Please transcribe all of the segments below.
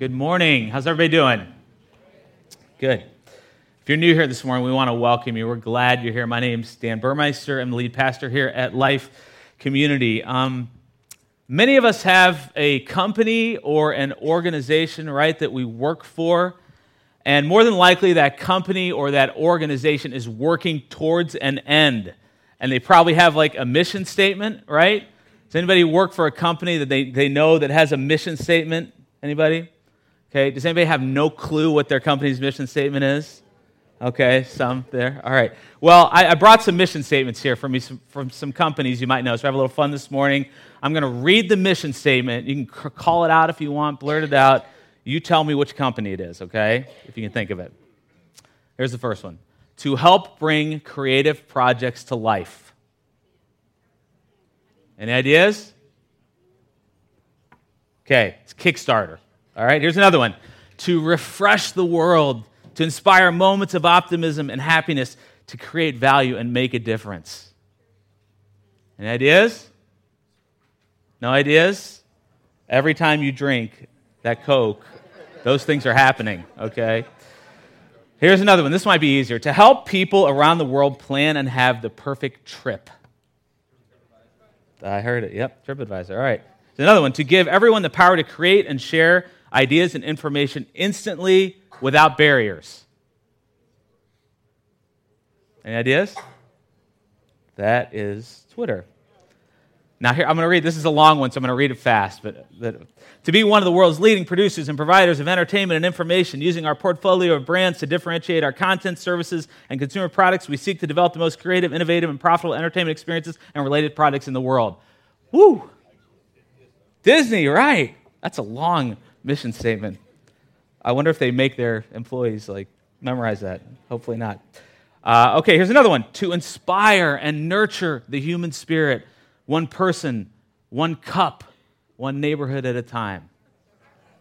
Good morning. How's everybody doing? Good. If you're new here this morning, we want to welcome you. We're glad you're here. My name's Dan Burmeister. I'm the lead pastor here at Life Community. Um, many of us have a company or an organization, right, that we work for. And more than likely, that company or that organization is working towards an end. And they probably have like a mission statement, right? Does anybody work for a company that they, they know that has a mission statement? Anybody? Okay. Does anybody have no clue what their company's mission statement is? Okay, some there. All right. Well, I, I brought some mission statements here from, me, from some companies you might know. So we have a little fun this morning. I'm going to read the mission statement. You can c- call it out if you want, blurt it out. You tell me which company it is, okay? If you can think of it. Here's the first one to help bring creative projects to life. Any ideas? Okay, it's Kickstarter. All right, here's another one to refresh the world, to inspire moments of optimism and happiness, to create value and make a difference. Any ideas? No ideas? Every time you drink that Coke, those things are happening, okay? Here's another one. This might be easier. To help people around the world plan and have the perfect trip. I heard it. Yep, TripAdvisor. All right. Another one to give everyone the power to create and share ideas and information instantly without barriers. Any ideas? That is Twitter. Now, here, I'm going to read, this is a long one, so I'm going to read it fast. But, but, to be one of the world's leading producers and providers of entertainment and information, using our portfolio of brands to differentiate our content, services, and consumer products, we seek to develop the most creative, innovative, and profitable entertainment experiences and related products in the world. Woo! Disney, right. That's a long mission statement. I wonder if they make their employees like memorize that. Hopefully not. Uh, okay, here's another one to inspire and nurture the human spirit one person, one cup, one neighborhood at a time.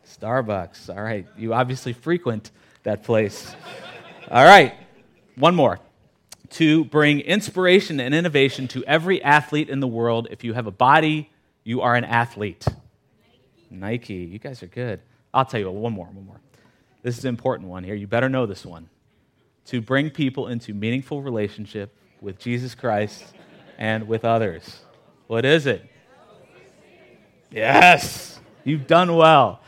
Starbucks. All right. You obviously frequent that place. All right. One more. To bring inspiration and innovation to every athlete in the world. If you have a body, you are an athlete. Nike. You guys are good. I'll tell you one more, one more. This is an important one here. You better know this one. To bring people into meaningful relationship with Jesus Christ and with others. What is it? Yes, you've done well.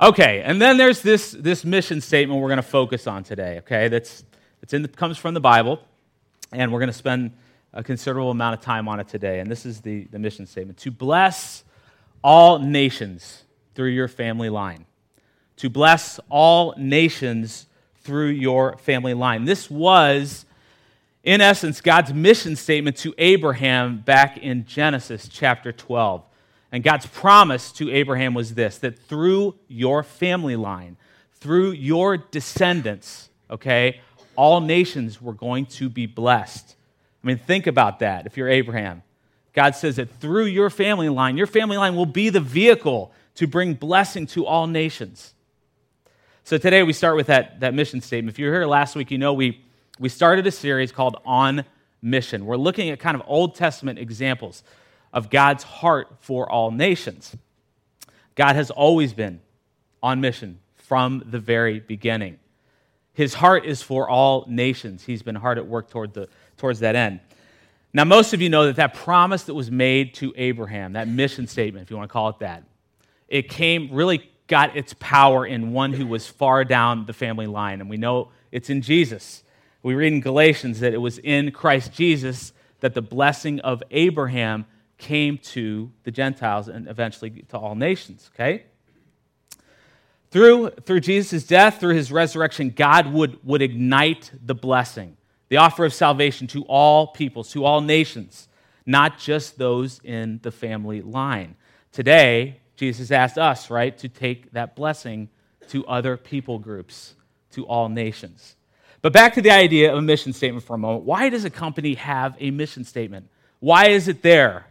Okay, and then there's this, this mission statement we're going to focus on today, okay? That's, that's in the, comes from the Bible, and we're going to spend a considerable amount of time on it today. And this is the, the mission statement to bless all nations through your family line. To bless all nations through your family line. This was in essence, God's mission statement to Abraham back in Genesis chapter 12. And God's promise to Abraham was this that through your family line, through your descendants, okay, all nations were going to be blessed. I mean, think about that if you're Abraham. God says that through your family line, your family line will be the vehicle to bring blessing to all nations. So today we start with that, that mission statement. If you were here last week, you know we we started a series called On Mission. We're looking at kind of Old Testament examples of God's heart for all nations. God has always been on mission from the very beginning. His heart is for all nations. He's been hard at work toward the, towards that end. Now, most of you know that that promise that was made to Abraham, that mission statement, if you want to call it that, it came, really got its power in one who was far down the family line. And we know it's in Jesus. We read in Galatians that it was in Christ Jesus that the blessing of Abraham came to the Gentiles and eventually to all nations, okay? Through, through Jesus' death, through his resurrection, God would, would ignite the blessing, the offer of salvation to all peoples, to all nations, not just those in the family line. Today, Jesus asked us, right, to take that blessing to other people groups, to all nations. But back to the idea of a mission statement for a moment. Why does a company have a mission statement? Why is it there?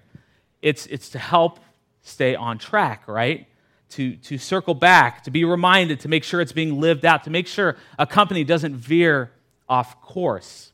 It's, it's to help stay on track, right? To, to circle back, to be reminded, to make sure it's being lived out, to make sure a company doesn't veer off course.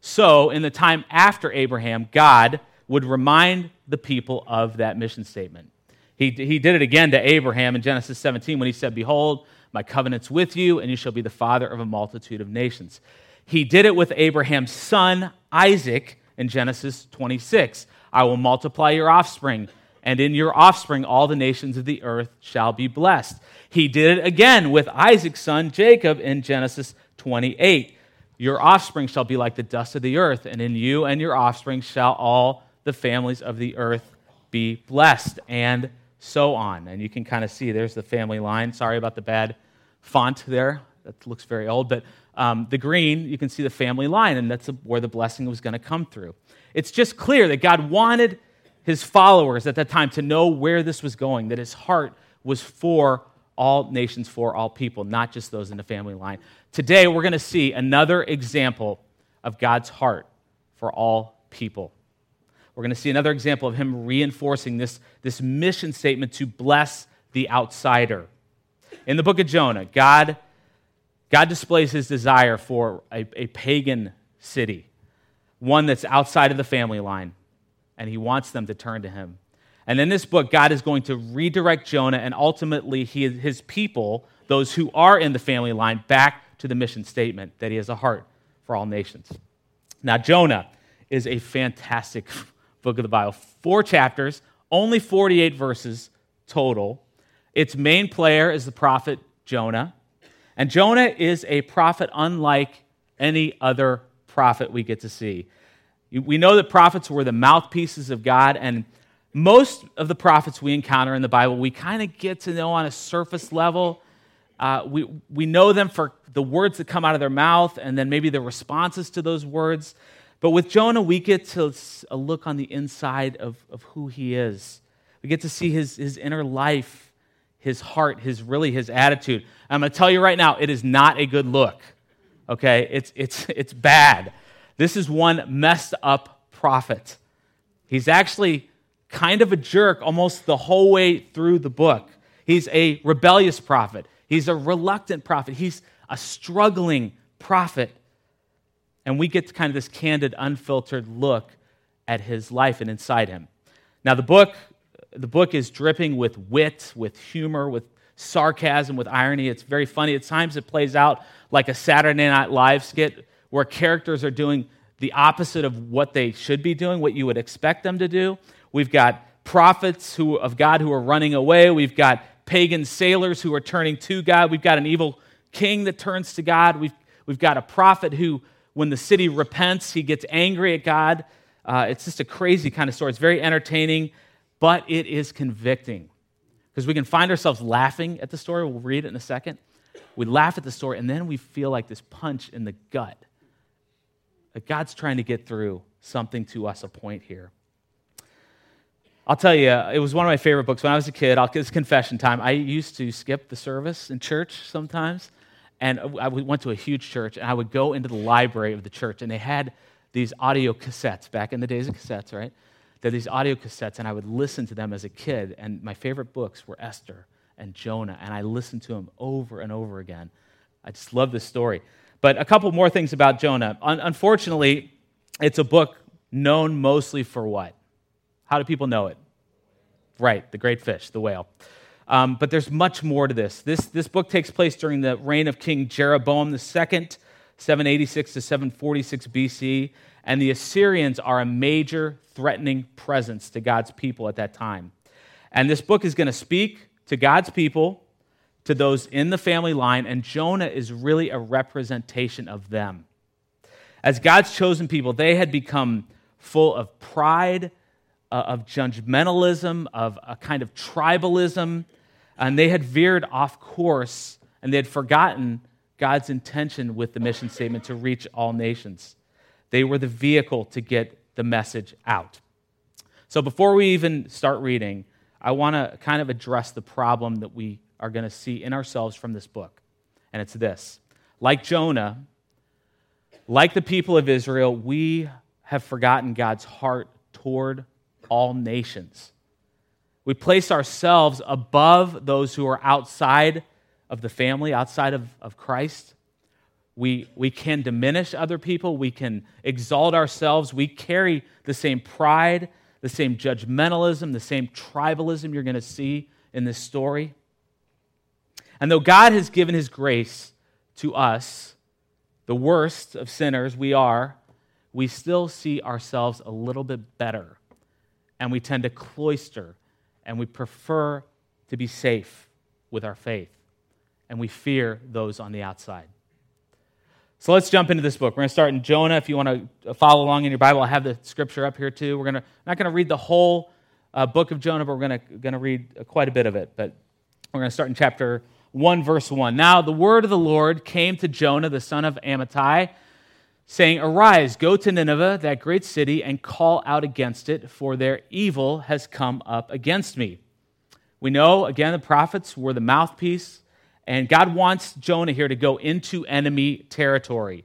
So, in the time after Abraham, God would remind the people of that mission statement. He, he did it again to Abraham in Genesis 17 when he said, Behold, my covenant's with you, and you shall be the father of a multitude of nations. He did it with Abraham's son, Isaac, in Genesis 26. I will multiply your offspring, and in your offspring all the nations of the earth shall be blessed. He did it again with Isaac's son, Jacob, in Genesis 28. Your offspring shall be like the dust of the earth, and in you and your offspring shall all the families of the earth be blessed. And so on. And you can kind of see there's the family line. Sorry about the bad font there. That looks very old. But um, the green, you can see the family line, and that's where the blessing was going to come through. It's just clear that God wanted his followers at that time to know where this was going, that his heart was for all nations, for all people, not just those in the family line. Today, we're going to see another example of God's heart for all people. We're going to see another example of him reinforcing this, this mission statement to bless the outsider. In the book of Jonah, God, God displays his desire for a, a pagan city, one that's outside of the family line, and he wants them to turn to him. And in this book, God is going to redirect Jonah and ultimately his people, those who are in the family line, back to the mission statement that he has a heart for all nations. Now, Jonah is a fantastic book of the Bible. Four chapters, only 48 verses total. Its main player is the prophet Jonah. And Jonah is a prophet unlike any other prophet we get to see. We know that prophets were the mouthpieces of God, and most of the prophets we encounter in the Bible, we kind of get to know on a surface level. Uh, we, we know them for the words that come out of their mouth and then maybe the responses to those words. But with Jonah, we get to a look on the inside of, of who he is. We get to see his, his inner life, his heart, his really his attitude. I'm going to tell you right now, it is not a good look. Okay? It's, it's, it's bad. This is one messed up prophet. He's actually kind of a jerk almost the whole way through the book. He's a rebellious prophet. He's a reluctant prophet. He's a struggling prophet. And we get kind of this candid, unfiltered look at his life and inside him. Now, the book, the book is dripping with wit, with humor, with sarcasm, with irony. It's very funny. At times, it plays out like a Saturday Night Live skit where characters are doing the opposite of what they should be doing, what you would expect them to do. We've got prophets who, of God who are running away. We've got pagan sailors who are turning to God. We've got an evil king that turns to God. We've, we've got a prophet who when the city repents, he gets angry at God. Uh, it's just a crazy kind of story. It's very entertaining, but it is convicting because we can find ourselves laughing at the story. We'll read it in a second. We laugh at the story, and then we feel like this punch in the gut. That God's trying to get through something to us, a point here. I'll tell you, it was one of my favorite books when I was a kid. I'll, it's confession time. I used to skip the service in church sometimes and I went to a huge church, and I would go into the library of the church, and they had these audio cassettes back in the days of cassettes, right? They're these audio cassettes, and I would listen to them as a kid. And my favorite books were Esther and Jonah, and I listened to them over and over again. I just love this story. But a couple more things about Jonah. Un- unfortunately, it's a book known mostly for what? How do people know it? Right, the great fish, the whale. Um, but there's much more to this. this. This book takes place during the reign of King Jeroboam II, 786 to 746 BC, and the Assyrians are a major threatening presence to God's people at that time. And this book is going to speak to God's people, to those in the family line, and Jonah is really a representation of them. As God's chosen people, they had become full of pride, uh, of judgmentalism, of a kind of tribalism, and they had veered off course and they had forgotten God's intention with the mission statement to reach all nations. They were the vehicle to get the message out. So before we even start reading, I want to kind of address the problem that we are going to see in ourselves from this book. And it's this like Jonah, like the people of Israel, we have forgotten God's heart toward all nations. We place ourselves above those who are outside of the family, outside of, of Christ. We, we can diminish other people. We can exalt ourselves. We carry the same pride, the same judgmentalism, the same tribalism you're going to see in this story. And though God has given his grace to us, the worst of sinners we are, we still see ourselves a little bit better. And we tend to cloister and we prefer to be safe with our faith. And we fear those on the outside. So let's jump into this book. We're going to start in Jonah. If you want to follow along in your Bible, I have the scripture up here too. We're going to, not going to read the whole uh, book of Jonah, but we're going to, going to read quite a bit of it. But we're going to start in chapter 1, verse 1. Now the word of the Lord came to Jonah, the son of Amittai, saying, Arise, go to Nineveh, that great city, and call out against it, for their evil has come up against me. We know, again, the prophets were the mouthpiece and God wants Jonah here to go into enemy territory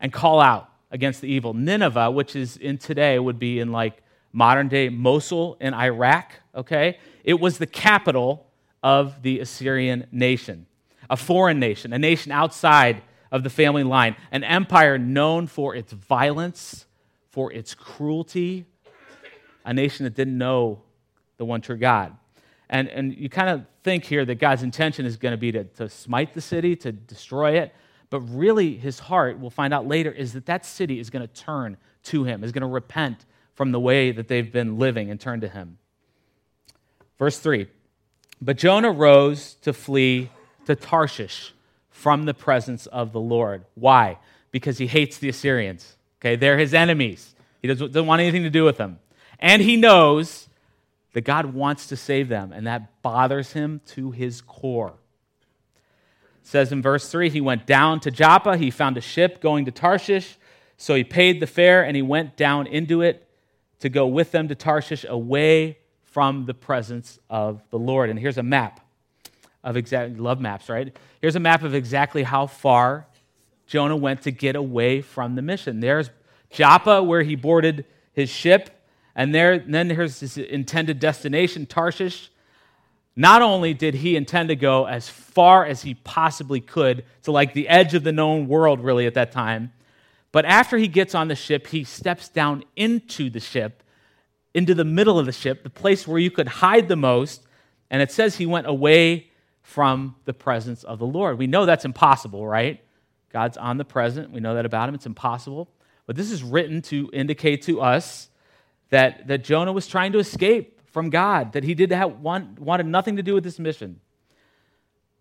and call out against the evil. Nineveh, which is in today, would be in like modern day Mosul in Iraq, okay? It was the capital of the Assyrian nation, a foreign nation, a nation outside of the family line, an empire known for its violence, for its cruelty, a nation that didn't know the one true God. And, and you kind of think here that God's intention is going to be to, to smite the city, to destroy it. But really, his heart, we'll find out later, is that that city is going to turn to him, is going to repent from the way that they've been living and turn to him. Verse 3 But Jonah rose to flee to Tarshish from the presence of the Lord. Why? Because he hates the Assyrians. Okay, they're his enemies. He doesn't want anything to do with them. And he knows that God wants to save them, and that bothers him to his core. It says in verse 3 he went down to Joppa, he found a ship going to Tarshish, so he paid the fare and he went down into it to go with them to Tarshish away from the presence of the Lord. And here's a map of exactly, love maps, right? Here's a map of exactly how far Jonah went to get away from the mission. There's Joppa, where he boarded his ship. And there, then here's his intended destination, Tarshish. Not only did he intend to go as far as he possibly could to like the edge of the known world, really, at that time, but after he gets on the ship, he steps down into the ship, into the middle of the ship, the place where you could hide the most. And it says he went away from the presence of the Lord. We know that's impossible, right? God's omnipresent. We know that about him. It's impossible. But this is written to indicate to us that, that Jonah was trying to escape from God, that he did have want, wanted nothing to do with this mission.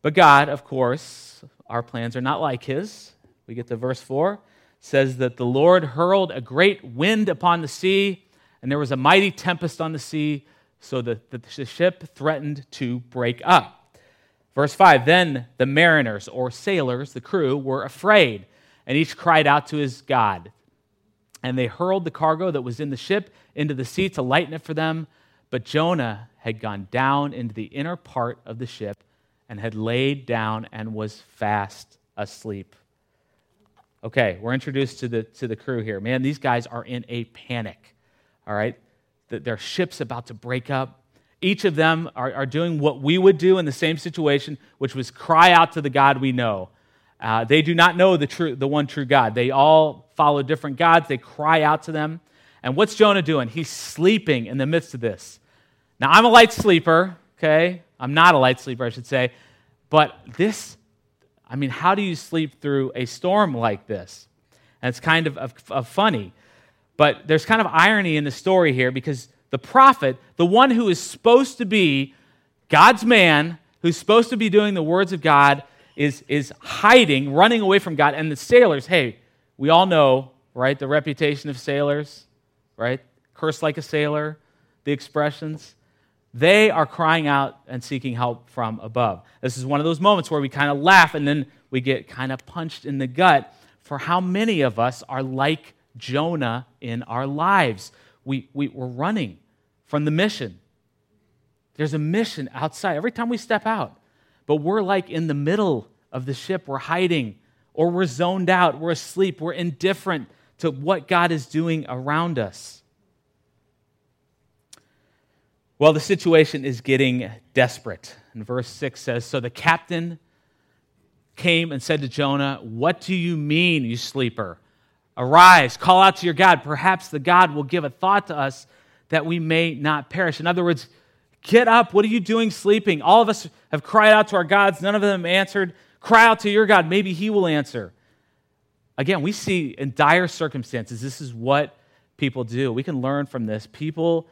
But God, of course, our plans are not like his. We get to verse 4 says that the Lord hurled a great wind upon the sea, and there was a mighty tempest on the sea, so that the ship threatened to break up. Verse 5 Then the mariners, or sailors, the crew, were afraid, and each cried out to his God. And they hurled the cargo that was in the ship into the sea to lighten it for them. But Jonah had gone down into the inner part of the ship and had laid down and was fast asleep. Okay, we're introduced to the, to the crew here. Man, these guys are in a panic, all right? Their ship's about to break up. Each of them are, are doing what we would do in the same situation, which was cry out to the God we know. Uh, they do not know the, true, the one true God. They all follow different gods. They cry out to them. And what's Jonah doing? He's sleeping in the midst of this. Now, I'm a light sleeper, okay? I'm not a light sleeper, I should say. But this, I mean, how do you sleep through a storm like this? And it's kind of, of, of funny. But there's kind of irony in the story here because the prophet, the one who is supposed to be God's man, who's supposed to be doing the words of God, is, is hiding, running away from God. And the sailors, hey, we all know, right, the reputation of sailors, right? Curse like a sailor, the expressions. They are crying out and seeking help from above. This is one of those moments where we kind of laugh and then we get kind of punched in the gut for how many of us are like Jonah in our lives. We, we, we're running from the mission. There's a mission outside every time we step out. But we're like in the middle of the ship, we're hiding, or we're zoned out, we're asleep, we're indifferent to what God is doing around us. Well, the situation is getting desperate. And verse 6 says So the captain came and said to Jonah, What do you mean, you sleeper? Arise, call out to your God. Perhaps the God will give a thought to us that we may not perish. In other words, get up. What are you doing sleeping? All of us have cried out to our gods. None of them answered. Cry out to your God. Maybe he will answer. Again, we see in dire circumstances, this is what people do. We can learn from this. People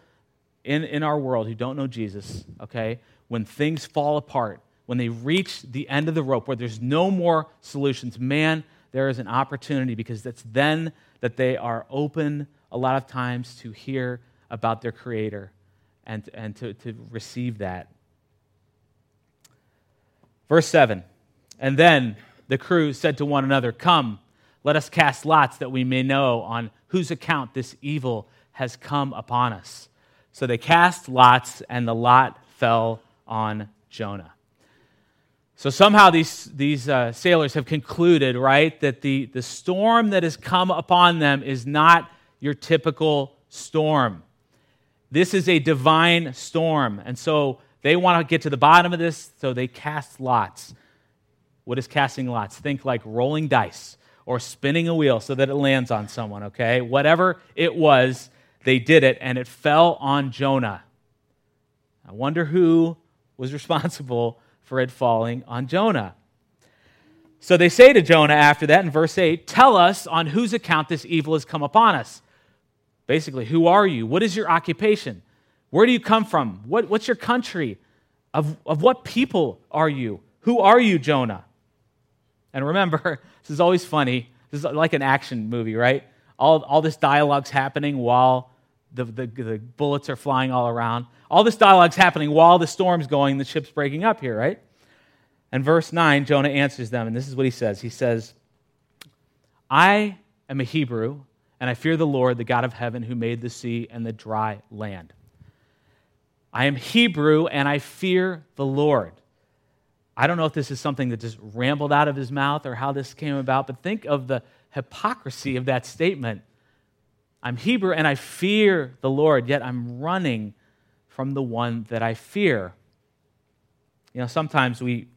in, in our world who don't know Jesus, okay, when things fall apart, when they reach the end of the rope where there's no more solutions, man, there is an opportunity because it's then that they are open a lot of times to hear about their Creator and, and to, to receive that. Verse 7 And then the crew said to one another, Come, let us cast lots that we may know on whose account this evil has come upon us. So they cast lots, and the lot fell on Jonah. So somehow these, these uh, sailors have concluded, right, that the, the storm that has come upon them is not your typical storm. This is a divine storm. And so they want to get to the bottom of this, so they cast lots. What is casting lots? Think like rolling dice or spinning a wheel so that it lands on someone, okay? Whatever it was, they did it, and it fell on Jonah. I wonder who was responsible for it falling on Jonah. So they say to Jonah after that in verse 8, Tell us on whose account this evil has come upon us. Basically, who are you? What is your occupation? Where do you come from? What, what's your country? Of, of what people are you? Who are you, Jonah? And remember, this is always funny. This is like an action movie, right? All, all this dialogue's happening while the, the, the bullets are flying all around. All this dialogue's happening while the storm's going, the ship's breaking up here, right? And verse 9, Jonah answers them, and this is what he says. He says, I am a Hebrew, and I fear the Lord, the God of heaven, who made the sea and the dry land. I am Hebrew, and I fear the Lord. I don't know if this is something that just rambled out of his mouth or how this came about, but think of the hypocrisy of that statement. I'm Hebrew and I fear the Lord, yet I'm running from the one that I fear. You know, sometimes we,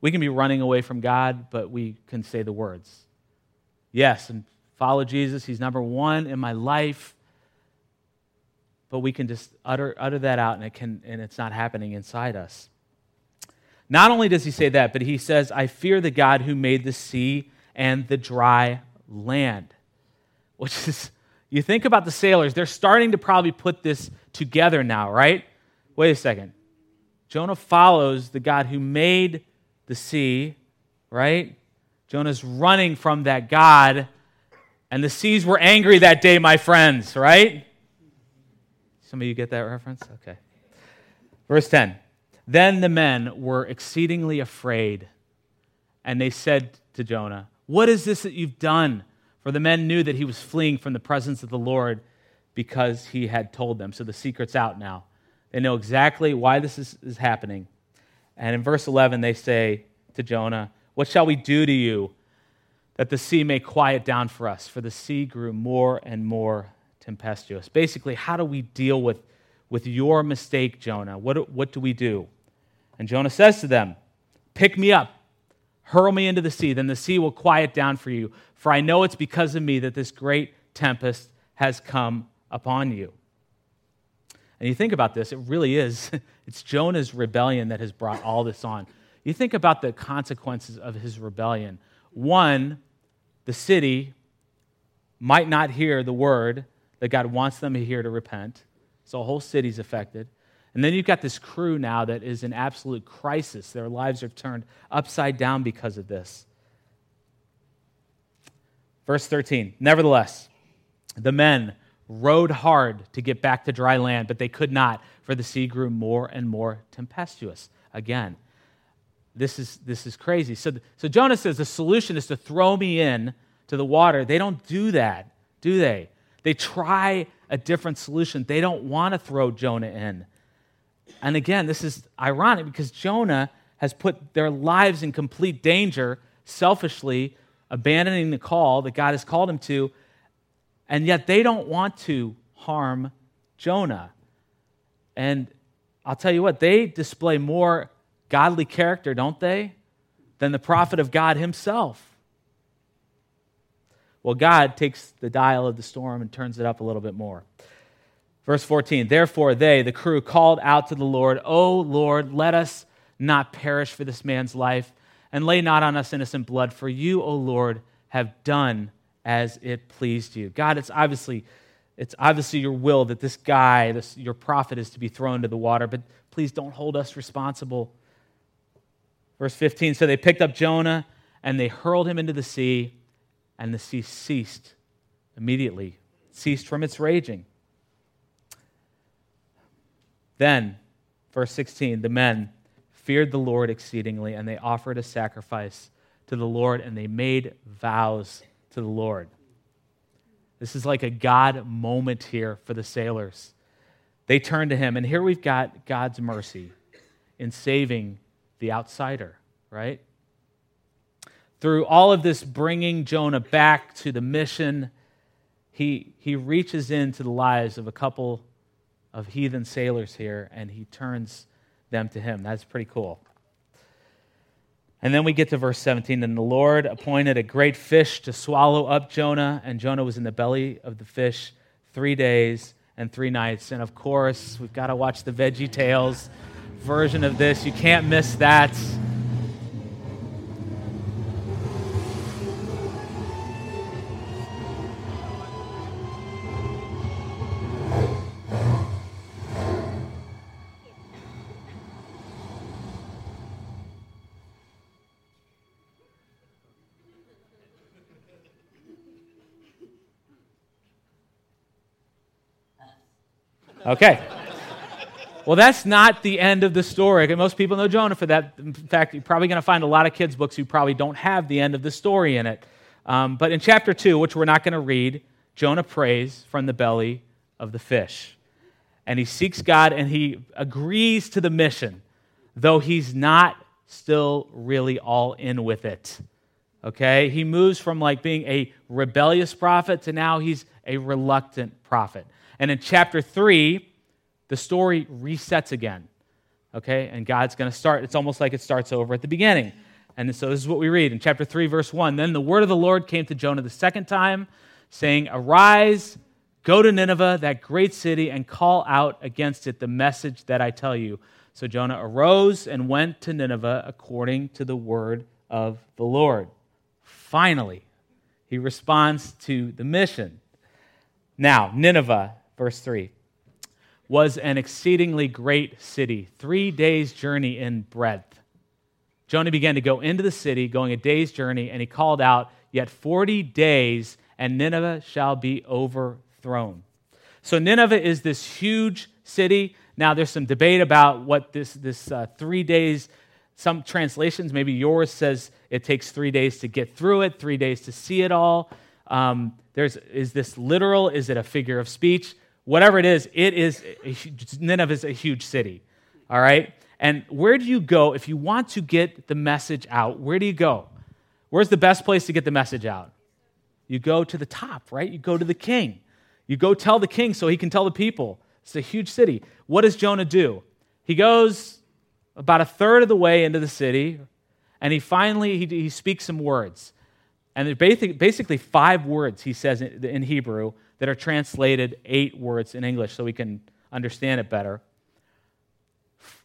we can be running away from God, but we can say the words. Yes, and follow Jesus. He's number one in my life. But we can just utter, utter that out and, it can, and it's not happening inside us. Not only does he say that, but he says, I fear the God who made the sea and the dry land which is, you think about the sailors, they're starting to probably put this together now, right? Wait a second. Jonah follows the God who made the sea, right? Jonah's running from that God, and the seas were angry that day, my friends, right? Some of you get that reference? Okay. Verse 10 Then the men were exceedingly afraid, and they said to Jonah, What is this that you've done? For the men knew that he was fleeing from the presence of the Lord because he had told them. So the secret's out now. They know exactly why this is, is happening. And in verse 11, they say to Jonah, What shall we do to you that the sea may quiet down for us? For the sea grew more and more tempestuous. Basically, how do we deal with, with your mistake, Jonah? What, what do we do? And Jonah says to them, Pick me up Hurl me into the sea, then the sea will quiet down for you. For I know it's because of me that this great tempest has come upon you. And you think about this, it really is. It's Jonah's rebellion that has brought all this on. You think about the consequences of his rebellion. One, the city might not hear the word that God wants them to hear to repent. So a whole city's affected. And then you've got this crew now that is in absolute crisis. Their lives are turned upside down because of this. Verse 13 Nevertheless, the men rowed hard to get back to dry land, but they could not, for the sea grew more and more tempestuous. Again, this is, this is crazy. So, so Jonah says the solution is to throw me in to the water. They don't do that, do they? They try a different solution. They don't want to throw Jonah in. And again, this is ironic because Jonah has put their lives in complete danger, selfishly abandoning the call that God has called him to, and yet they don't want to harm Jonah. And I'll tell you what, they display more godly character, don't they, than the prophet of God himself. Well, God takes the dial of the storm and turns it up a little bit more. Verse 14 Therefore, they, the crew, called out to the Lord, O Lord, let us not perish for this man's life, and lay not on us innocent blood, for you, O Lord, have done as it pleased you. God, it's obviously. It's obviously your will that this guy, this, your prophet, is to be thrown to the water, but please don't hold us responsible. Verse 15 So they picked up Jonah and they hurled him into the sea, and the sea ceased immediately, ceased from its raging. Then, verse 16, the men feared the Lord exceedingly, and they offered a sacrifice to the Lord, and they made vows to the Lord. This is like a God moment here for the sailors. They turn to him, and here we've got God's mercy in saving the outsider, right? Through all of this bringing Jonah back to the mission, he, he reaches into the lives of a couple of heathen sailors here and he turns them to him. That's pretty cool. And then we get to verse 17. And the Lord appointed a great fish to swallow up Jonah, and Jonah was in the belly of the fish three days and three nights. And of course, we've got to watch the Veggie Tales version of this. You can't miss that. Okay. Well, that's not the end of the story. Most people know Jonah for that. In fact, you're probably going to find a lot of kids' books who probably don't have the end of the story in it. Um, but in chapter 2, which we're not going to read, Jonah prays from the belly of the fish. And he seeks God and he agrees to the mission, though he's not still really all in with it. Okay? He moves from like being a rebellious prophet to now he's a reluctant prophet. And in chapter 3, the story resets again. Okay? And God's going to start. It's almost like it starts over at the beginning. And so this is what we read in chapter 3, verse 1. Then the word of the Lord came to Jonah the second time, saying, Arise, go to Nineveh, that great city, and call out against it the message that I tell you. So Jonah arose and went to Nineveh according to the word of the Lord. Finally, he responds to the mission. Now, Nineveh verse 3, was an exceedingly great city, three days' journey in breadth. Jonah began to go into the city, going a day's journey, and he called out, Yet 40 days, and Nineveh shall be overthrown. So, Nineveh is this huge city. Now, there's some debate about what this, this uh, three days, some translations, maybe yours says it takes three days to get through it, three days to see it all. Um, there's, is this literal? Is it a figure of speech? Whatever it is, it is Nineveh is a huge city. All right? And where do you go if you want to get the message out? Where do you go? Where's the best place to get the message out? You go to the top, right? You go to the king. You go tell the king so he can tell the people. It's a huge city. What does Jonah do? He goes about a third of the way into the city, and he finally he, he speaks some words. And basically, basically five words he says in Hebrew that are translated eight words in English so we can understand it better.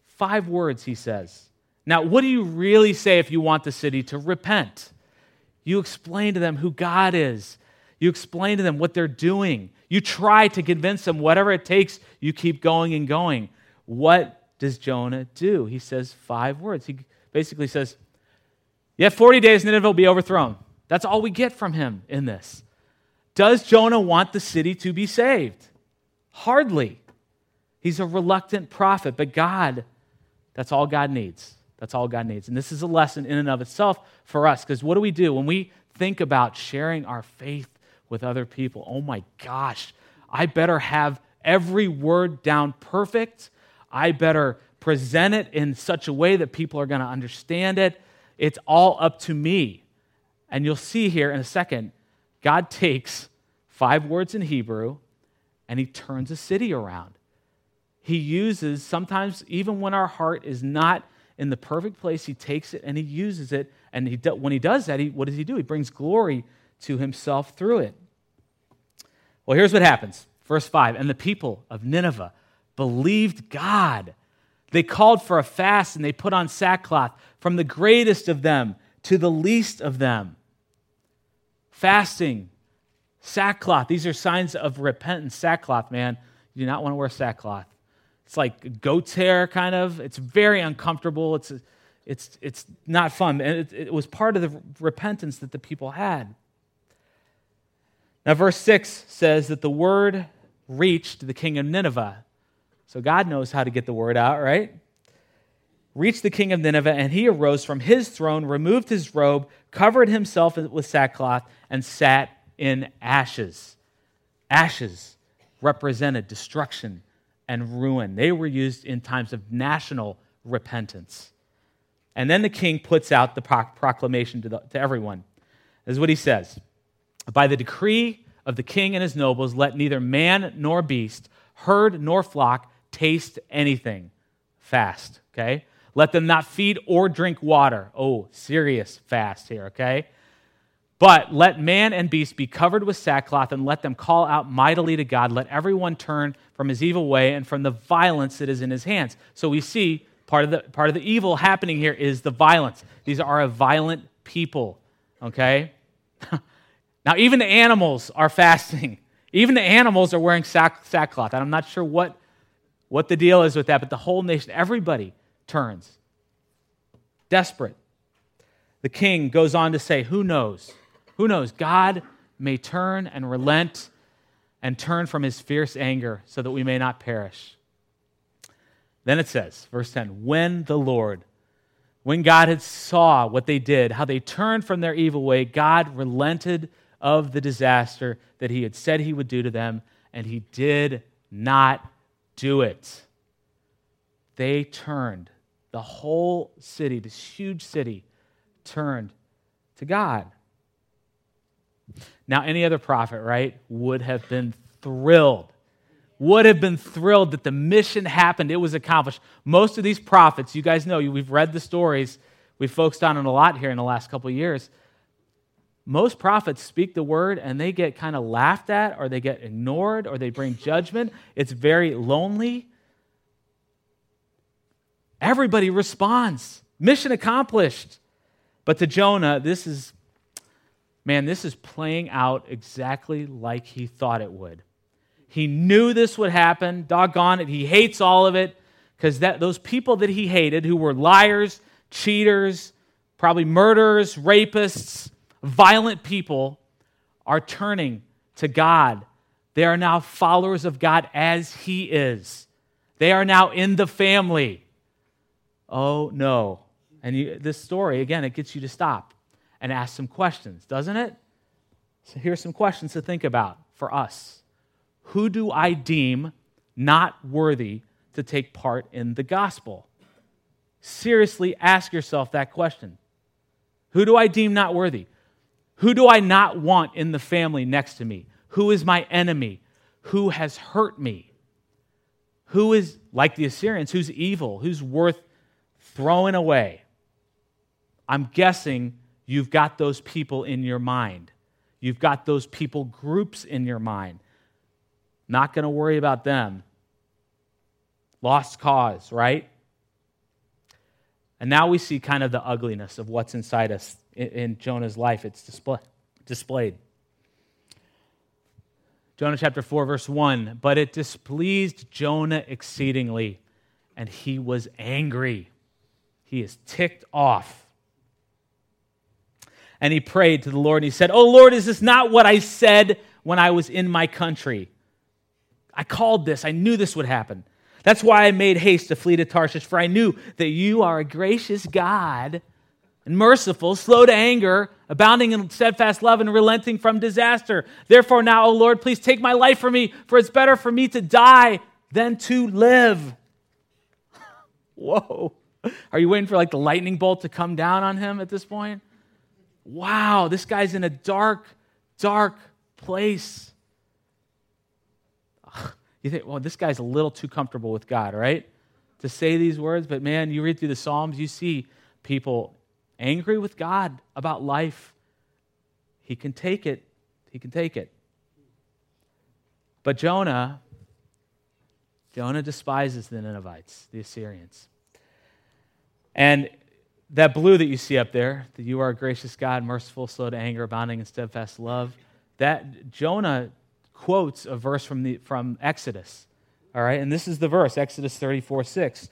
Five words, he says. Now, what do you really say if you want the city to repent? You explain to them who God is. You explain to them what they're doing. You try to convince them, whatever it takes, you keep going and going. What does Jonah do? He says five words. He basically says, Yet 40 days, Nineveh will be overthrown. That's all we get from him in this. Does Jonah want the city to be saved? Hardly. He's a reluctant prophet, but God, that's all God needs. That's all God needs. And this is a lesson in and of itself for us, because what do we do when we think about sharing our faith with other people? Oh my gosh, I better have every word down perfect. I better present it in such a way that people are going to understand it. It's all up to me. And you'll see here in a second God takes five words in Hebrew and he turns a city around. He uses, sometimes even when our heart is not in the perfect place, he takes it and he uses it. And he, when he does that, he, what does he do? He brings glory to himself through it. Well, here's what happens Verse 5 And the people of Nineveh believed God. They called for a fast and they put on sackcloth from the greatest of them to the least of them. Fasting, sackcloth, these are signs of repentance. Sackcloth, man, you do not want to wear sackcloth. It's like goat's hair, kind of. It's very uncomfortable. It's, it's, it's not fun. And it, it was part of the repentance that the people had. Now, verse 6 says that the word reached the king of Nineveh. So God knows how to get the word out, right? Reached the king of Nineveh, and he arose from his throne, removed his robe, covered himself with sackcloth, and sat in ashes. Ashes represented destruction and ruin. They were used in times of national repentance. And then the king puts out the proclamation to, the, to everyone. This is what he says By the decree of the king and his nobles, let neither man nor beast, herd nor flock taste anything fast, okay? Let them not feed or drink water. Oh, serious fast here, okay? But let man and beast be covered with sackcloth and let them call out mightily to God. Let everyone turn from his evil way and from the violence that is in his hands. So we see part of the, part of the evil happening here is the violence. These are a violent people, okay? now, even the animals are fasting. Even the animals are wearing sack, sackcloth. And I'm not sure what, what the deal is with that, but the whole nation, everybody turns. Desperate. The king goes on to say, Who knows? Who knows? God may turn and relent and turn from his fierce anger so that we may not perish. Then it says, verse 10 When the Lord, when God had saw what they did, how they turned from their evil way, God relented of the disaster that he had said he would do to them, and he did not do it. They turned. The whole city, this huge city, turned to God. Now, any other prophet, right, would have been thrilled, would have been thrilled that the mission happened, it was accomplished. Most of these prophets, you guys know, we've read the stories, we've focused on it a lot here in the last couple of years. Most prophets speak the word and they get kind of laughed at, or they get ignored, or they bring judgment. It's very lonely. Everybody responds. Mission accomplished. But to Jonah, this is man, this is playing out exactly like he thought it would. He knew this would happen. Doggone it. He hates all of it because those people that he hated, who were liars, cheaters, probably murderers, rapists, violent people, are turning to God. They are now followers of God as he is. They are now in the family. Oh, no. And you, this story, again, it gets you to stop and ask some questions, doesn't it? So here's some questions to think about for us. Who do I deem not worthy to take part in the gospel? Seriously ask yourself that question. Who do I deem not worthy? Who do I not want in the family next to me? Who is my enemy? Who has hurt me? Who is, like the Assyrians, who's evil? Who's worth throwing away? I'm guessing You've got those people in your mind. You've got those people groups in your mind. Not going to worry about them. Lost cause, right? And now we see kind of the ugliness of what's inside us in, Jonah's life. It's display, displayed. Jonah chapter 4, verse 1 But it displeased Jonah exceedingly, and he was angry. He is ticked off and he prayed to the Lord and he said, Oh Lord, is this not what I said when I was in my country? I called this, I knew this would happen. That's why I made haste to flee to Tarshish, for I knew that you are a gracious God and merciful, slow to anger, abounding in steadfast love, and relenting from disaster. Therefore, now, O Lord, please take my life from me, for it's better for me to die than to live. Whoa. Are you waiting for like the lightning bolt to come down on him at this point? wow, this guy's in a dark, dark place. You think, well, this guy's a little too comfortable with God, right? To say these words, but man, you read through the Psalms, you see people angry with God about life. He can take it. He can take it. But Jonah, Jonah despises the Ninevites, the Assyrians. And that blue that you see up there, that you are a gracious God, merciful, slow to anger, abounding in steadfast love, that Jonah quotes a verse from, the, from Exodus. All right, and this is the verse, Exodus 34 6.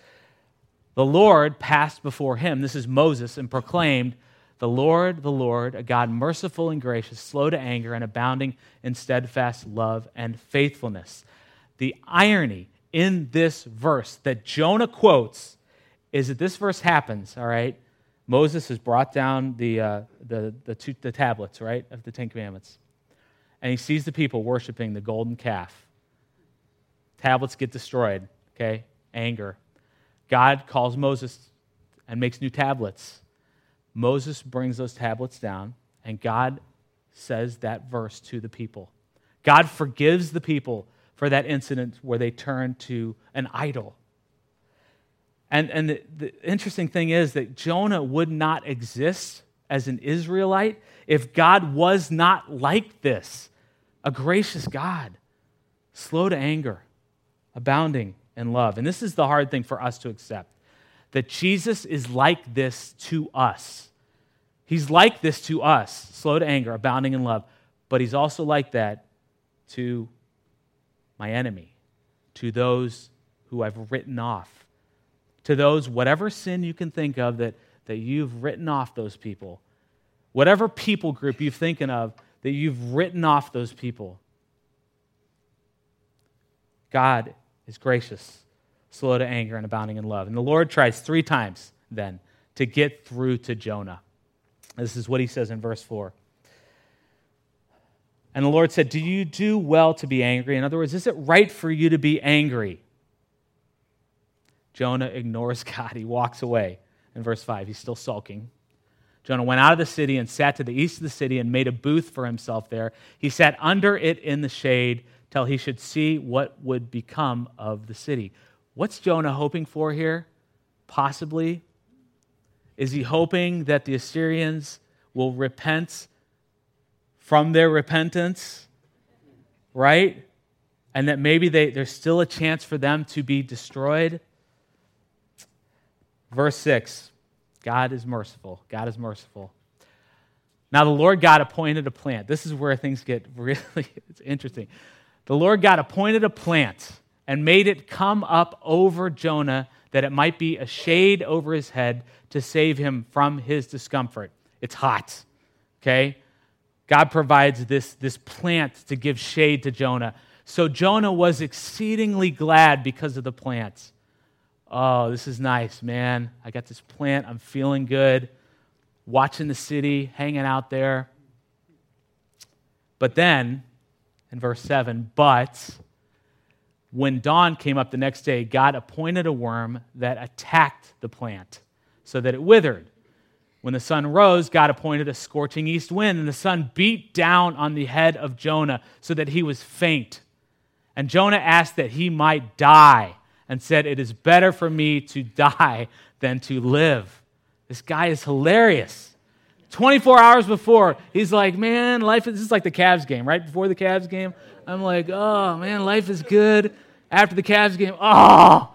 The Lord passed before him, this is Moses, and proclaimed, The Lord, the Lord, a God merciful and gracious, slow to anger, and abounding in steadfast love and faithfulness. The irony in this verse that Jonah quotes is that this verse happens, all right? Moses has brought down the, uh, the, the, two, the tablets, right, of the Ten Commandments. And he sees the people worshiping the golden calf. Tablets get destroyed, okay? Anger. God calls Moses and makes new tablets. Moses brings those tablets down, and God says that verse to the people. God forgives the people for that incident where they turned to an idol. And, and the, the interesting thing is that Jonah would not exist as an Israelite if God was not like this a gracious God, slow to anger, abounding in love. And this is the hard thing for us to accept that Jesus is like this to us. He's like this to us, slow to anger, abounding in love, but he's also like that to my enemy, to those who I've written off, to those, whatever sin you can think of that, that you've written off those people, whatever people group you're thinking of that you've written off those people. God is gracious, slow to anger, and abounding in love. And the Lord tries three times then to get through to Jonah. This is what he says in verse 4. And the Lord said, Do you do well to be angry? In other words, is it right for you to be angry? Jonah ignores God. He walks away. In verse 5, he's still sulking. Jonah went out of the city and sat to the east of the city and made a booth for himself there. He sat under it in the shade till he should see what would become of the city. What's Jonah hoping for here? Possibly. Is he hoping that the Assyrians will repent from their repentance? Right? And that maybe they, there's still a chance for them to be destroyed? Verse 6 God is merciful. God is merciful. Now, the Lord God appointed a plant. This is where things get really it's interesting. The Lord God appointed a plant and made it come up over Jonah that it might be a shade over his head to save him from his discomfort. It's hot, okay? God provides this, this plant to give shade to Jonah. So Jonah was exceedingly glad because of the plant. Oh, this is nice, man. I got this plant. I'm feeling good. Watching the city, hanging out there. But then, in verse 7, but when dawn came up the next day, God appointed a worm that attacked the plant so that it withered. When the sun rose, God appointed a scorching east wind, and the sun beat down on the head of Jonah so that he was faint. And Jonah asked that he might die and said, It is better for me to die than to live. This guy is hilarious. 24 hours before, he's like, Man, life is, this is like the Cavs game, right? Before the Cavs game, I'm like, Oh, man, life is good. After the Cavs game, oh,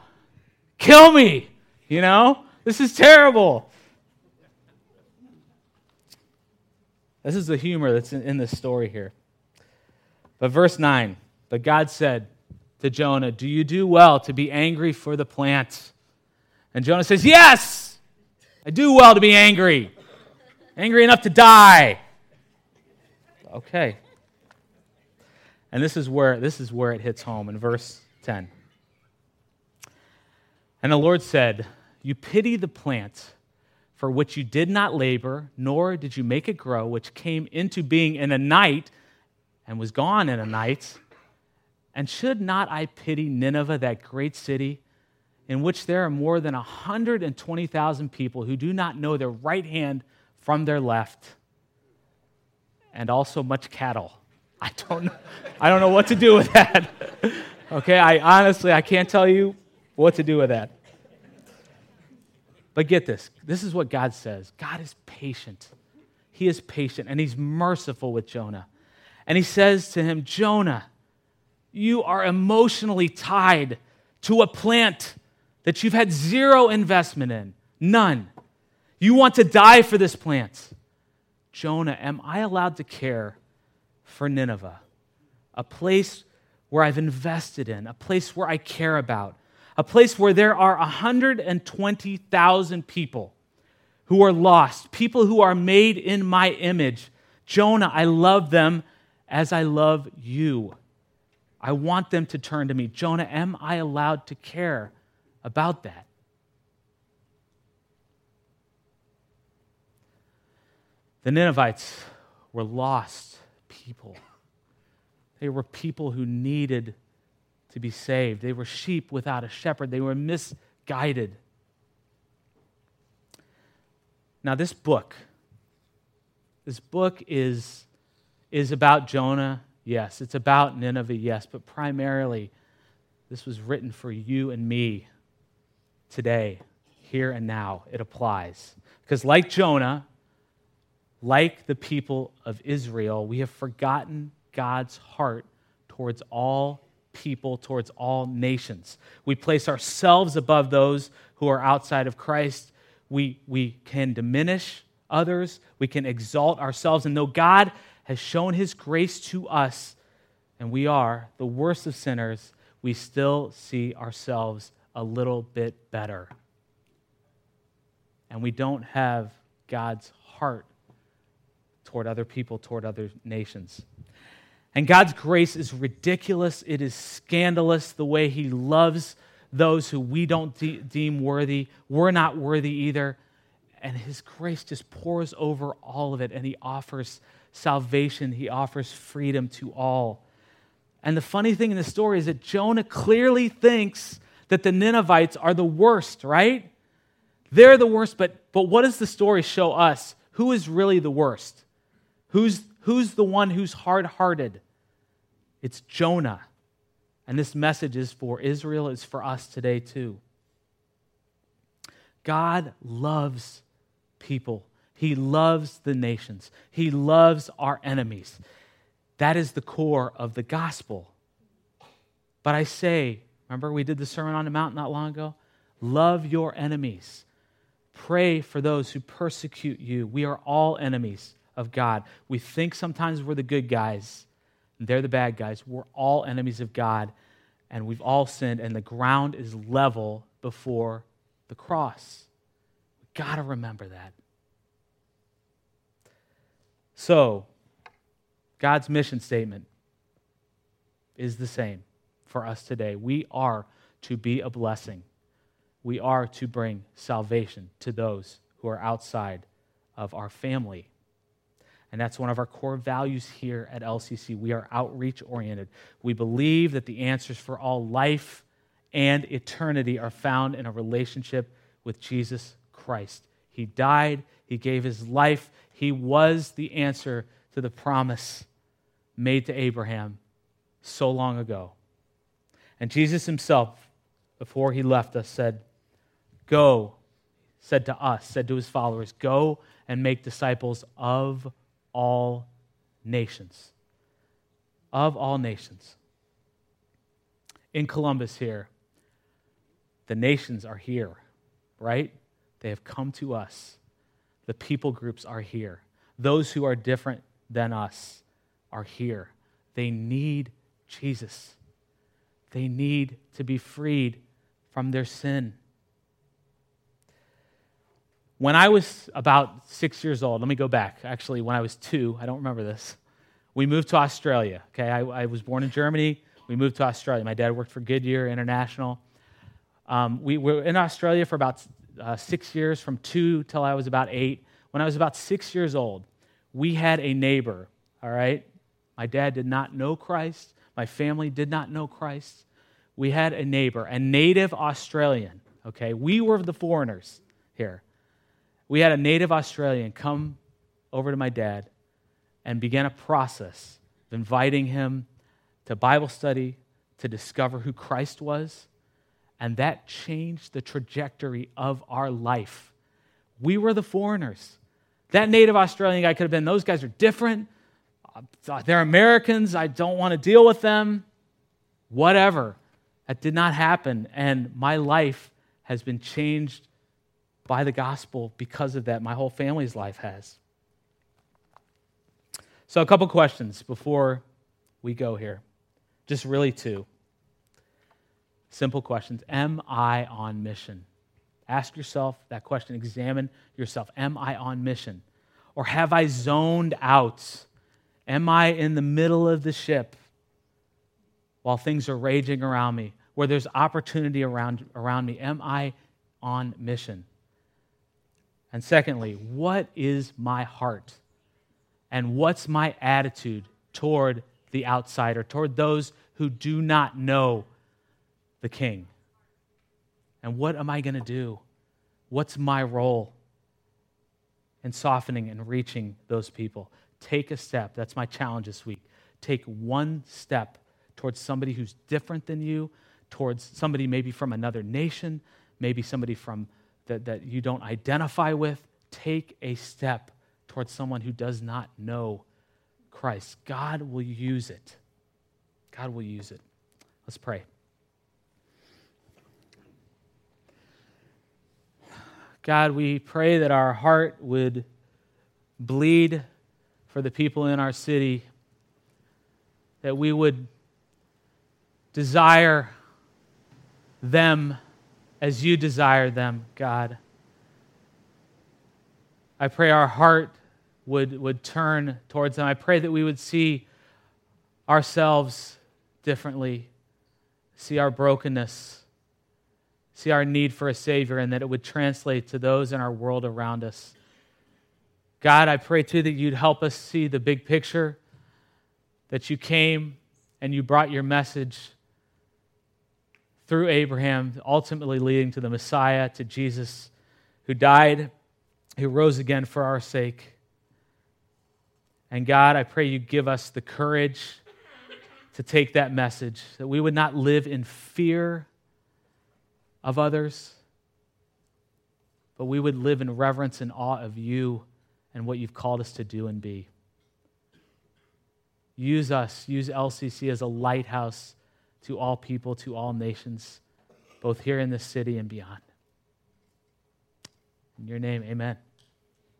kill me. You know, this is terrible. This is the humor that's in, in this story here. But verse 9, but God said, to Jonah, Do you do well to be angry for the plant? And Jonah says, Yes, I do well to be angry, angry enough to die. Okay. And this is where this is where it hits home in verse 10. And the Lord said, You pity the plant for which you did not labor, nor did you make it grow, which came into being in a night and was gone in a night. And should not I pity Nineveh, that great city, in which there are more than 120,000 people who do not know their right hand from their left, and also much cattle? I don't know, I don't know what to do with that. okay, I honestly I can't tell you what to do with that. But get this. This is what God says. God is patient. He is patient and he's merciful with Jonah. And he says to him, Jonah, you are emotionally tied to a plant that you've had zero investment in, none. You want to die for this plant. Jonah, am I allowed to care for Nineveh? A place where I've invested in, a place where I care about, a place where there are 120,000 people who are lost, people who are made in my image. Jonah, I love them as I love you. I want them to turn to me. Jonah, am I allowed to care about that? The Ninevites were lost people. They were people who needed to be saved. They were sheep without a shepherd. They were misguided. Now, this book, this book is, is about Jonah, yes. It's about Nineveh, yes. But primarily, this was written for you and me today, here and now. It applies. Because, like Jonah, like the people of Israel, we have forgotten God's heart towards all people, towards all nations. We place ourselves above those who are outside of Christ. We, we can diminish others, we can exalt ourselves. And though God has shown his grace to us, and we are the worst of sinners, we still see ourselves a little bit better. And we don't have God's heart toward other people, toward other nations. And God's grace is ridiculous. It is scandalous the way He loves those who we don't de- deem worthy. We're not worthy either. And His grace just pours over all of it, and He offers salvation, He offers freedom to all. And the funny thing in the story is that Jonah clearly thinks that the Ninevites are the worst, right? They're the worst, but, but what does the story show us? Who is really the worst? Who's, who's the one who's hard hearted? It's Jonah. And this message is for Israel, it's for us today too. God loves people. He loves the nations. He loves our enemies. That is the core of the gospel. But I say, remember we did the Sermon on the Mount not long ago? Love your enemies. Pray for those who persecute you. We are all enemies of God. We think sometimes we're the good guys, they're the bad guys. We're all enemies of God, and we've all sinned, and the ground is level before the cross. We've got to remember that. So, God's mission statement is the same for us today. We are to be a blessing. We are to bring salvation to those who are outside of our family and that's one of our core values here at LCC. We are outreach oriented. We believe that the answers for all life and eternity are found in a relationship with Jesus Christ. He died, He gave His life, He was the answer to the promise made to Abraham so long ago. And Jesus Himself, before He left us, said, Go, said to us, said to His followers, Go and make disciples of all nations. Of all nations. In Columbus, here, the nations are here, right? They have come to us. The people groups are here. Those who are different than us are here. They need Jesus. They need to be freed from their sin. When I was about six years old, let me go back. Actually, when I was two, I don't remember this, we moved to Australia. Okay, I, I was born in Germany. We moved to Australia. My dad worked for Goodyear International. Um, we were in Australia for about uh, six years, from two till I was about eight. When I was about six years old, we had a neighbor, all right? My dad did not know Christ. My family did not know Christ. We had a neighbor, a native Australian, okay? We were the foreigners here we had a native Australian come over to my dad and began a process of inviting him to Bible study to discover who Christ was. And that changed the trajectory of our life. We were the foreigners. That native Australian guy could have been, those guys are different. Uh, they're Americans. I don't want to deal with them. whatever. That did not happen. And my life has been changed by the gospel because of that. My whole family's life has. So, a couple questions before we go here. Just really two. Simple questions. Am I on mission? Ask yourself that question. Examine yourself. Am I on mission? Or have I zoned out? Am I in the middle of the ship while things are raging around me, where there's opportunity around, around me? Am I on mission? And secondly, what is my heart? And what's my attitude toward the outsider, toward those who do not know the king? And what am I going to do? What's my role in softening and reaching those people? Take a step. That's my challenge this week. Take one step towards somebody who's different than you, towards somebody maybe from another nation, maybe somebody from that, that you don't identify with. Take a step towards someone who does not know Christ. God will use it. God will use it. Let's pray. God, we pray that our heart would bleed for the people in our city, that we would desire them as you desire them, God. I pray our heart would, would turn towards them. I pray that we would see ourselves differently, see our brokenness, see our need for a Savior, and that it would translate to those in our world around us. God, I pray too that you'd help us see the big picture, that you came and you brought your message through Abraham, ultimately leading to the Messiah, to Jesus, who died, who rose again for our sake. And God, I pray you give us the courage to take that message, that we would not live in fear of others, but we would live in reverence and awe of you and what you've called us to do and be. Use us, use LCC as a lighthouse to all people, to all nations, both here in this city and beyond. In your name, amen.